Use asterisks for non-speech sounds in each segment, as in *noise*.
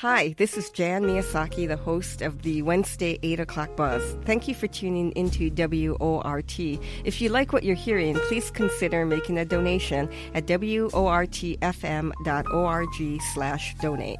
Hi, this is Jan Miyasaki, the host of the Wednesday 8 o'clock buzz. Thank you for tuning into WORT. If you like what you're hearing, please consider making a donation at wortfm.org slash donate.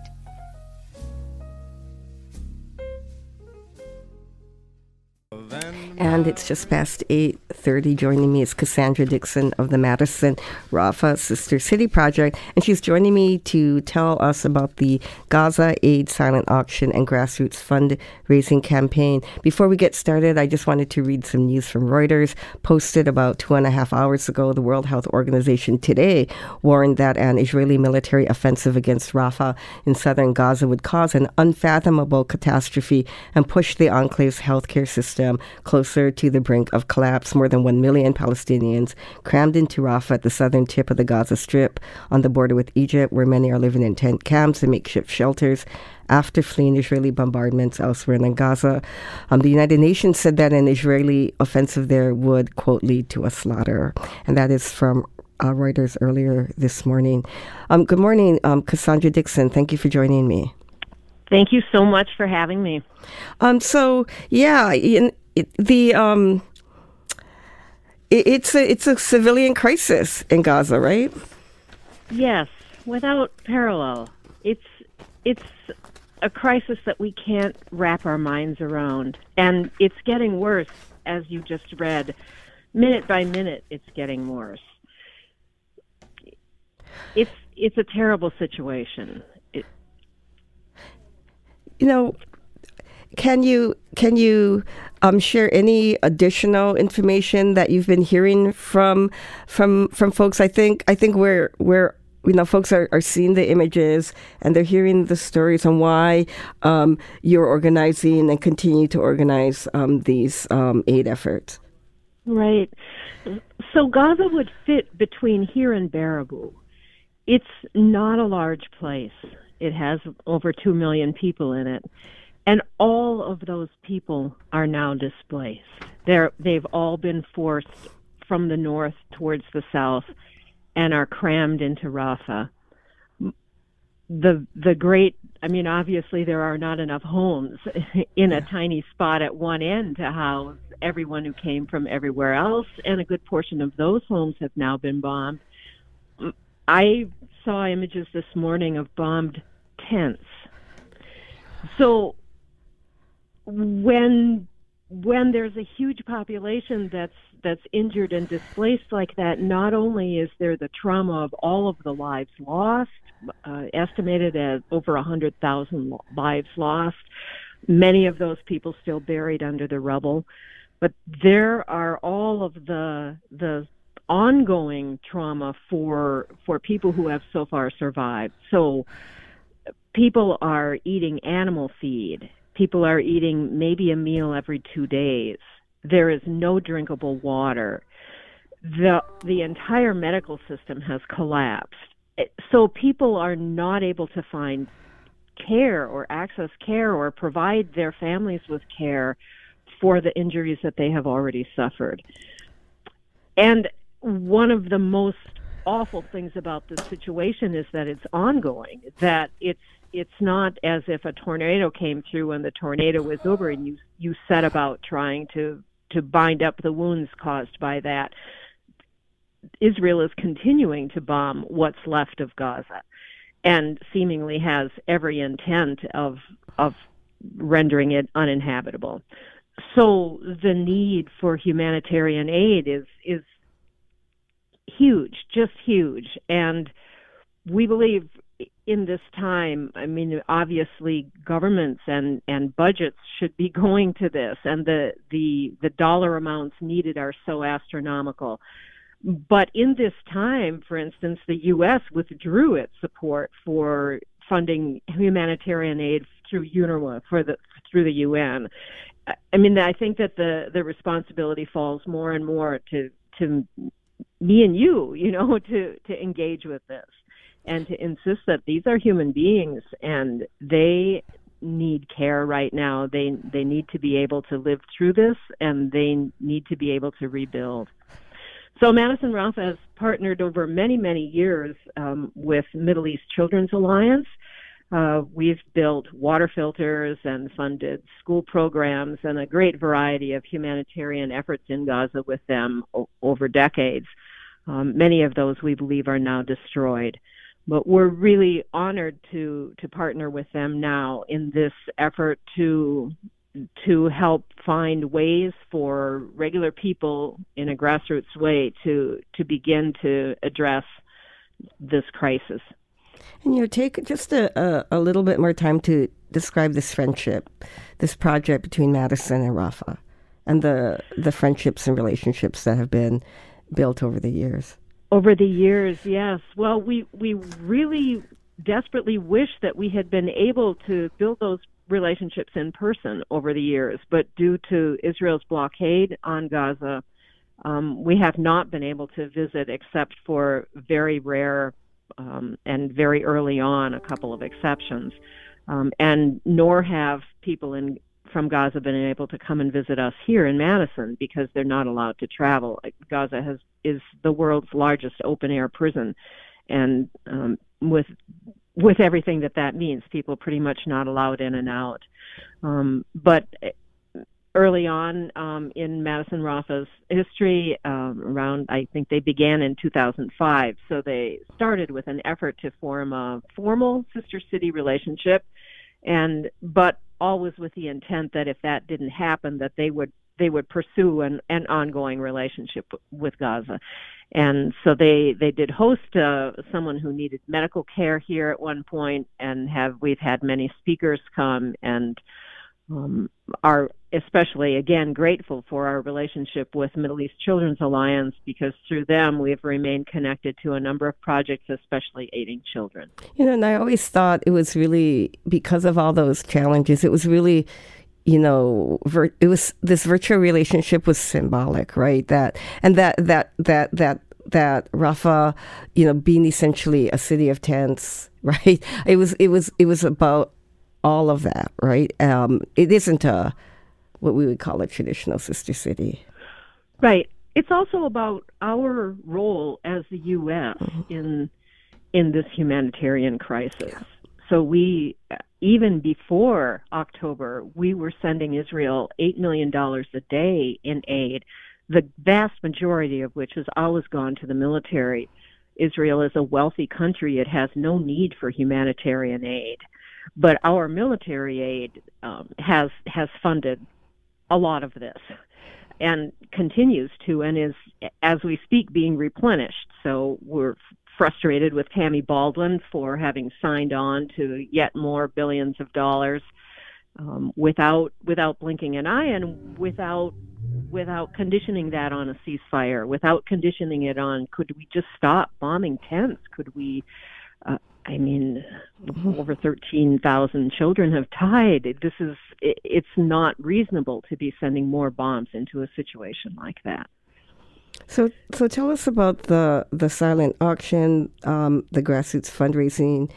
And it's just past 8.30. Joining me is Cassandra Dixon of the Madison Rafah Sister City Project. And she's joining me to tell us about the Gaza Aid Silent Auction and Grassroots Fundraising Campaign. Before we get started, I just wanted to read some news from Reuters. Posted about two and a half hours ago, the World Health Organization today warned that an Israeli military offensive against Rafah in southern Gaza would cause an unfathomable catastrophe and push the enclave's healthcare system closer to the brink of collapse. More than 1 million Palestinians crammed into Rafah at the southern tip of the Gaza Strip on the border with Egypt, where many are living in tent camps and makeshift shelters after fleeing Israeli bombardments elsewhere in Gaza. Um, the United Nations said that an Israeli offensive there would, quote, lead to a slaughter. And that is from uh, Reuters earlier this morning. Um, good morning, um, Cassandra Dixon. Thank you for joining me. Thank you so much for having me. Um, so yeah, in, it, the um, it, it's a it's a civilian crisis in Gaza, right? Yes, without parallel. It's it's a crisis that we can't wrap our minds around, and it's getting worse, as you just read. Minute by minute, it's getting worse. It's it's a terrible situation. It, you know, can you can you um, share any additional information that you've been hearing from from from folks? I think I think we're we're you know folks are, are seeing the images and they're hearing the stories on why um, you're organizing and continue to organize um, these um, aid efforts. Right. So Gaza would fit between here and Baraboo. It's not a large place. It has over two million people in it and all of those people are now displaced. They're, they've all been forced from the north towards the south and are crammed into Rafah. The, the great, I mean, obviously there are not enough homes *laughs* in a tiny spot at one end to house everyone who came from everywhere else, and a good portion of those homes have now been bombed. I saw images this morning of bombed tents. So when when there's a huge population that's that's injured and displaced like that, not only is there the trauma of all of the lives lost, uh, estimated at over a hundred thousand lives lost, many of those people still buried under the rubble, but there are all of the the ongoing trauma for for people who have so far survived. So people are eating animal feed People are eating maybe a meal every two days. There is no drinkable water. The, the entire medical system has collapsed. Eh, so people are not able to find care or access care or provide their families with care for the injuries that they have already suffered. And one of the most awful things about this situation is that it's ongoing, that it's it's not as if a tornado came through and the tornado was over and you you set about trying to to bind up the wounds caused by that. Israel is continuing to bomb what's left of Gaza and seemingly has every intent of of rendering it uninhabitable. So the need for humanitarian aid is is huge, just huge. And we believe in this time, I mean, obviously governments and, and budgets should be *laughs* going to this, and the, the, the dollar amounts needed are so astronomical. But in this time, for instance, the U.S. withdrew its support for funding humanitarian aid through UNRWA for the through the UN. I mean, I think that the the responsibility falls more and more to to me and you, you know, *laughs* to to engage with this and to insist that these are human beings and they need care right now. They they need to be able to live through this and they need to be able to rebuild. So Madison Rafah has partnered over many many years um, with Middle East Children's Alliance. Uh, we've built water filters and funded school programs and a great variety of humanitarian efforts in Gaza with them o- over decades. Um, many of those we believe are now destroyed. But we're really honored to, to partner with them now in this effort to to help find ways for regular people in a grassroots way to to begin to address this crisis. And you know, take just a, a, a, little bit more time to describe this friendship, this project between Madison and Rafah, and the the friendships and relationships that have been built over the years. Over the years, yes. Well, we we really desperately wish that we had been able to build those relationships in person over the years, but due to Israel's blockade on Gaza, um, we have not been able to visit except for very rare um, and very early on a couple of exceptions. Um, and nor have people in from Gaza been able to come and visit us here in Madison because they're not allowed to travel. Gaza has is the world's largest open air prison, and um, with with everything that that means, people pretty much not allowed in and out. Um, but early on um, in Madison Rafah's history, um, around I think they began in 2005. So they started with an effort to form a formal sister city relationship, and but always with the intent that if that didn't happen, that they would they would pursue an, an ongoing relationship with Gaza. And so they they did host uh, someone who needed medical care here at one point, and have we've had many speakers come and um, are especially again grateful for our relationship with Middle East Children's Alliance because through them we've remained connected to a number of projects, especially aiding children. You know, and I always thought it was really because of all those challenges, it was really you know vir- it was this virtual relationship was symbolic right that and that that that that that Rafah, you know, being essentially a city of tents, *laughs* right? It was it was it was about all of that, right? Um, it isn't a what we would call a traditional sister city. Right. It's also about our role as the U.S. Mm-hmm. in in this humanitarian crisis. Yeah. So we, even before October, we were sending Israel eight million dollars a day in aid, the vast majority of which has always gone to the military. Israel is a wealthy country; it has no need for humanitarian aid but our military aid um, has has funded a lot of this and continues to and is as we speak being replenished. So we're frustrated with Tammy Baldwin for having signed on to yet more billions of dollars um, without without blinking an eye and without without conditioning that on a ceasefire without conditioning it on could we just stop bombing tents? Could we I mean, over 13,000 children have died. This is, it's not reasonable to be sending more bombs into a situation like that. So, so tell us about the the silent auction, um, the grassroots fundraising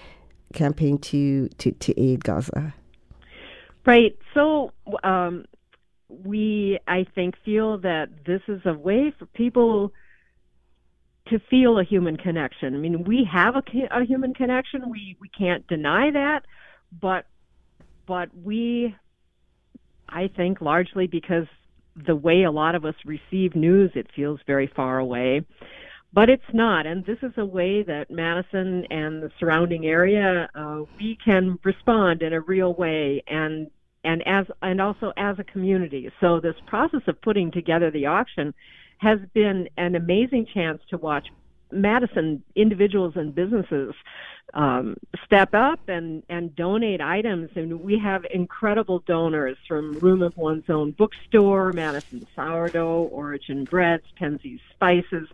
campaign to, to, to aid Gaza. Right. So, um, we, I think, feel that this is a way for people to feel a human connection. I mean, we have a, a human connection. We we can't deny that, but but we, I think, largely because the way a lot of us receive news, it feels very far away. But it's not, and this is a way that Madison and the surrounding area uh, we can respond in a real way, and and as and also as a community. So this process of putting together the auction has been an amazing chance to watch Madison individuals and businesses um, step up and, and donate items. And we have incredible donors from Room of One's Own Bookstore, Madison Sourdough, Origin Breads, Penzeys Spices,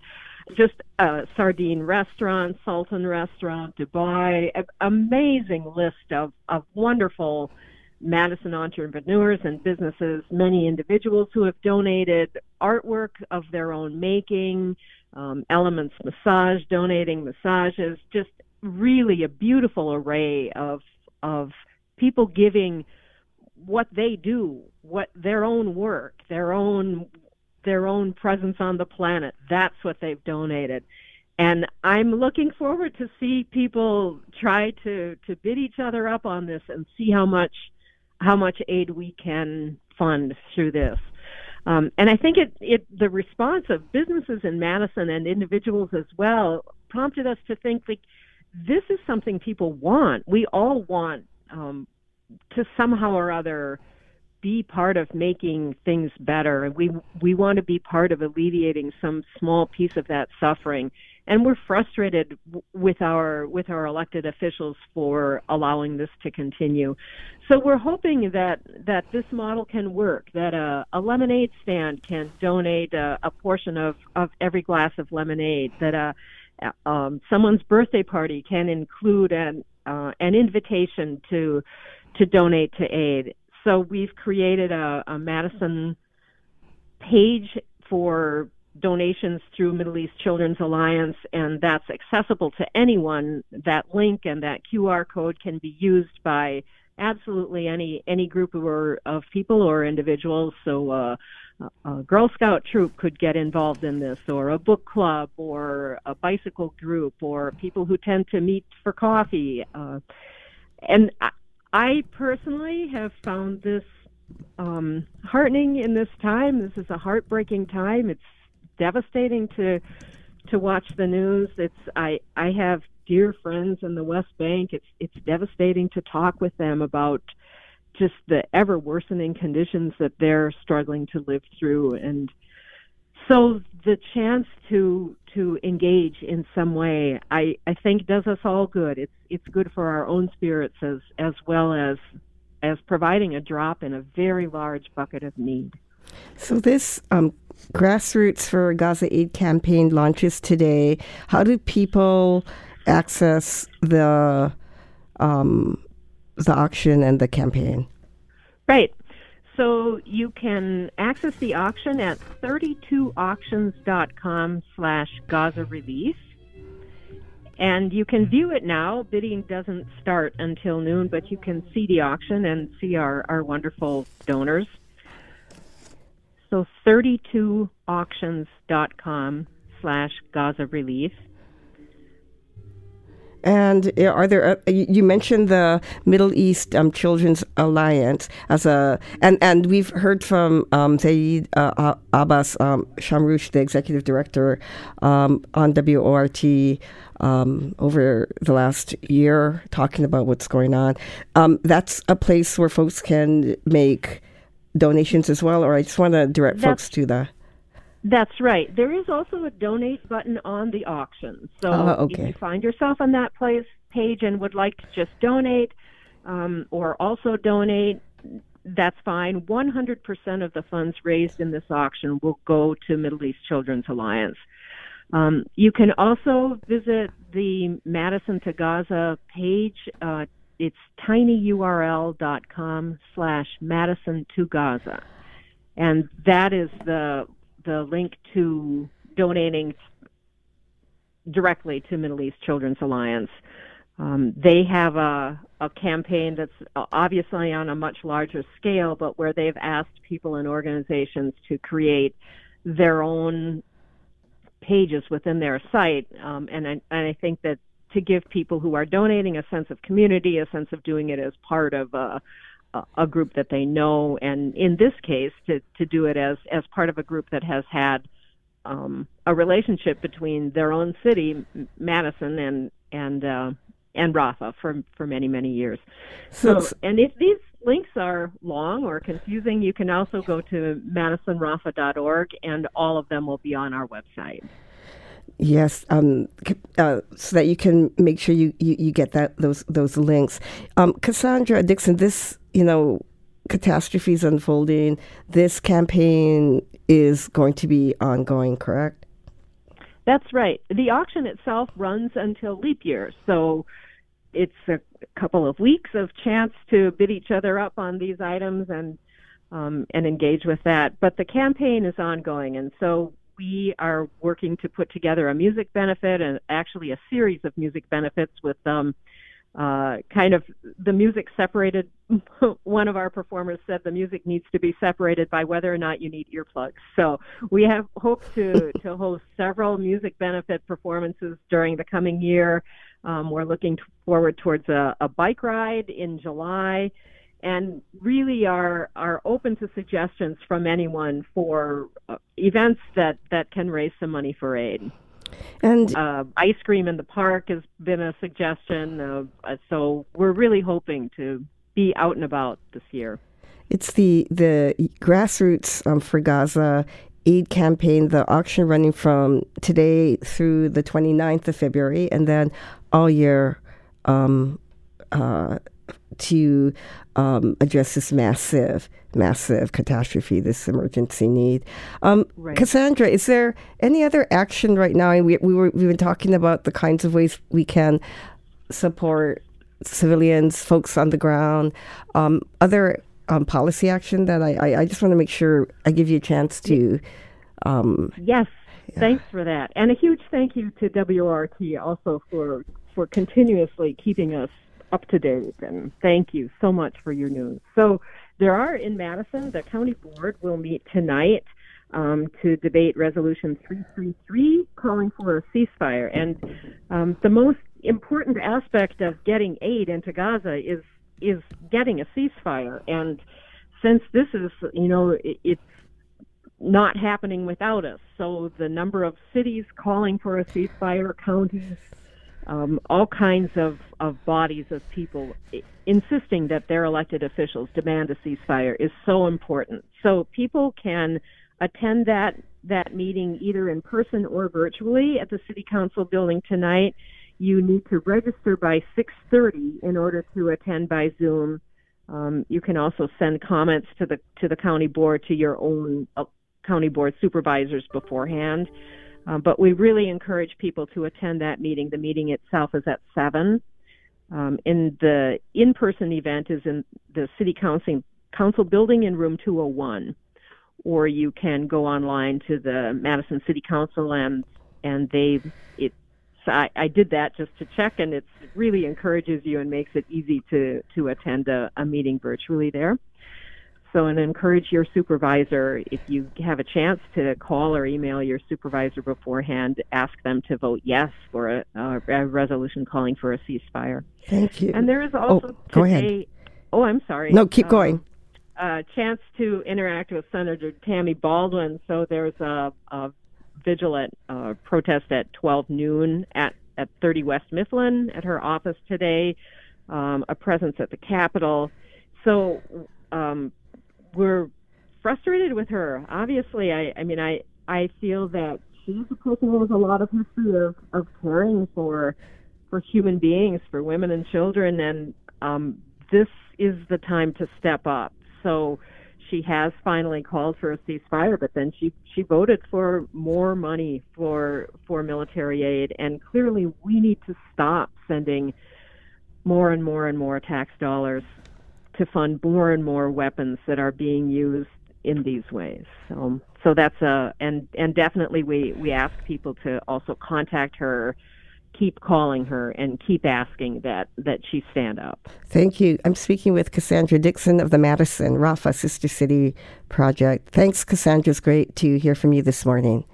just a sardine restaurant, Sultan Restaurant, Dubai, amazing list of, of wonderful Madison entrepreneurs and businesses, many individuals who have donated artwork of their own making, um, Elements Massage donating massages, just really a beautiful array of of people giving what they do, what their own work, their own their own presence on the planet. That's what they've donated. and I'm looking forward to see people try to to bid each other up on this and see how much how much aid we can fund through this. Um, and I think it, it the response of businesses in Madison and individuals as well prompted us to think like this is something people want. We all want um, to somehow or other be part of making things better. and We we want to be part of alleviating some small piece of that suffering and we're frustrated with our with our elected officials for allowing this to continue. So we're hoping that that this model can work. That a, a lemonade stand can donate a, a, portion of of every glass of lemonade. That a um, someone's birthday party can include an uh, an invitation to to donate to aid. So we've created a, a Madison page for donations through Middle East Children's Alliance, and that's accessible to anyone. That link and that QR code can be used by absolutely any any group or of people or individuals. So. Uh, a Girl Scout troop could get involved in this, or a book club, or a bicycle group, or people who tend to meet for coffee. Uh, and I, personally have found this um, heartening in this time. This is a heartbreaking time. It's devastating to to watch the news. It's I I have dear friends in the West Bank. It's it's devastating to talk with them about just the ever worsening conditions that they're struggling to live through and so the chance to to engage in some way I, I think does us all good. It's it's good for our own spirits as as well as as providing a drop in a very large bucket of need. So this um, Grassroots for Gaza Aid campaign launches today. How do people access the um, the auction and the campaign? Right. So you can access the auction at 32auctions.com slash Gaza Relief. And you can view it now. Bidding doesn't start until noon, but you can see the auction and see our, our wonderful donors. So 32auctions.com slash Gaza Relief. And are there? Uh, you mentioned the Middle East um, Children's Alliance as a, and and we've heard from um, uh, Abbas um, Shamrouch, the executive director, um, on WORT um, over the last year, talking about what's going on. Um, that's a place where folks can make donations as well, or I just want to direct that's, folks to the. That's right. There is also a donate button on the auction. So uh, okay. if you find yourself on that place page and would like to just donate um, or also donate, that's fine. 100% of the funds raised in this auction will go to Middle East Children's Alliance. Um, you can also visit the Madison to Gaza page uh, it's tinyurl.com slash Madison to Gaza. And that is the the link to donating directly to Middle East Children's Alliance. Um, they have a, a campaign that's obviously on a much larger scale, but where they've asked people and organizations to create their own pages within their site. Um, and, I, and I think that to give people who are donating a sense of community, a sense of doing it as part of a, a group that they know, and in this case, to, to do it as, as part of a group that has had um, a relationship between their own city, Madison, and and uh, and Rafah for for many many years. So, and if these links are long or confusing, you can also go to madisonrafah.org, and all of them will be on our website. Yes, um, uh, so that you can make sure you, you, you get that those those links. Um, Cassandra Dixon, this you know catastrophe is unfolding. This campaign is going to be ongoing, correct? That's right. The auction itself runs until leap year, so it's a couple of weeks of chance to bid each other up on these items and um, and engage with that. But the campaign is ongoing, and so we are working to put together a music benefit and actually a series of music benefits with um, uh, kind of the music separated. *laughs* One of our performers said the music needs to be separated by whether or not you need earplugs. So we have hope to *laughs* to host several music benefit performances during the coming year. Um, we're looking t- forward towards a, a bike ride in July and really are are open to suggestions from anyone for uh, events that that can raise some money for aid. And uh, ice cream in the park has been a suggestion. Uh, so we're really hoping to be out and about this year. It's the the grassroots um, for Gaza aid campaign, the auction running from today through the 29th of February, and then all year um, uh, to um, address this massive, massive catastrophe, this emergency need. Um, right. Cassandra, is there any other action right now? we, we were, we've been talking about the kinds of ways we can support civilians, folks on the ground, um, other um, policy action that I, I, I just want to make sure I give you a chance to. Um, yes, yeah. thanks for that, and a huge thank you to WORT also for for continuously keeping us up to date. And thank you so much for your news. So there are in Madison, the county board will meet tonight um, to debate resolution 333 calling for a ceasefire. And um, the most important aspect of getting aid into Gaza is is getting a ceasefire. And since this is, you know, it, it's not happening without us. So the number of cities calling for a ceasefire, counties, um, all kinds of, of bodies of people insisting that their elected officials demand a ceasefire is so important. So people can attend that that meeting either in person or virtually at the city council building tonight. You need to register by 6:30 in order to attend by Zoom. Um, you can also send comments to the to the county board to your own uh, county board supervisors beforehand. Um, but we really encourage people to attend that meeting. The meeting itself is at 7. Um, and the in person event is in the City Council, Council building in room 201. Or you can go online to the Madison City Council and and they it I, I did that just to check and it really encourages you and makes it easy to to attend a, a meeting virtually there. So, and encourage your supervisor if you have a chance to call or email your supervisor beforehand, ask them to vote yes for a, a resolution calling for a ceasefire. Thank you. And there is also oh, go today, ahead. Oh, I'm sorry. No, keep um, going. A chance to interact with Senator Tammy Baldwin. So there's a, a vigilant uh, protest at 12 noon at, at 30 West Mifflin at her office today, um, a presence at the Capitol. So um, we're frustrated with her. Obviously, I, I mean, I, I feel that she's a person with a lot of history of, of caring for, for human beings, for women and children, and um, this is the time to step up. So she has finally called for a ceasefire, but then she she voted for more money for for military aid, and clearly we need to stop sending more and more and more tax dollars to fund more and more weapons that are being used in these ways. So, so that's a and and definitely we we ask people to also contact her, keep calling her, and keep asking that that she stand up. Thank you. I'm speaking with Cassandra Dixon of the Madison Rafah Sister City Project. Thanks, Cassandra. It's great to hear from you this morning.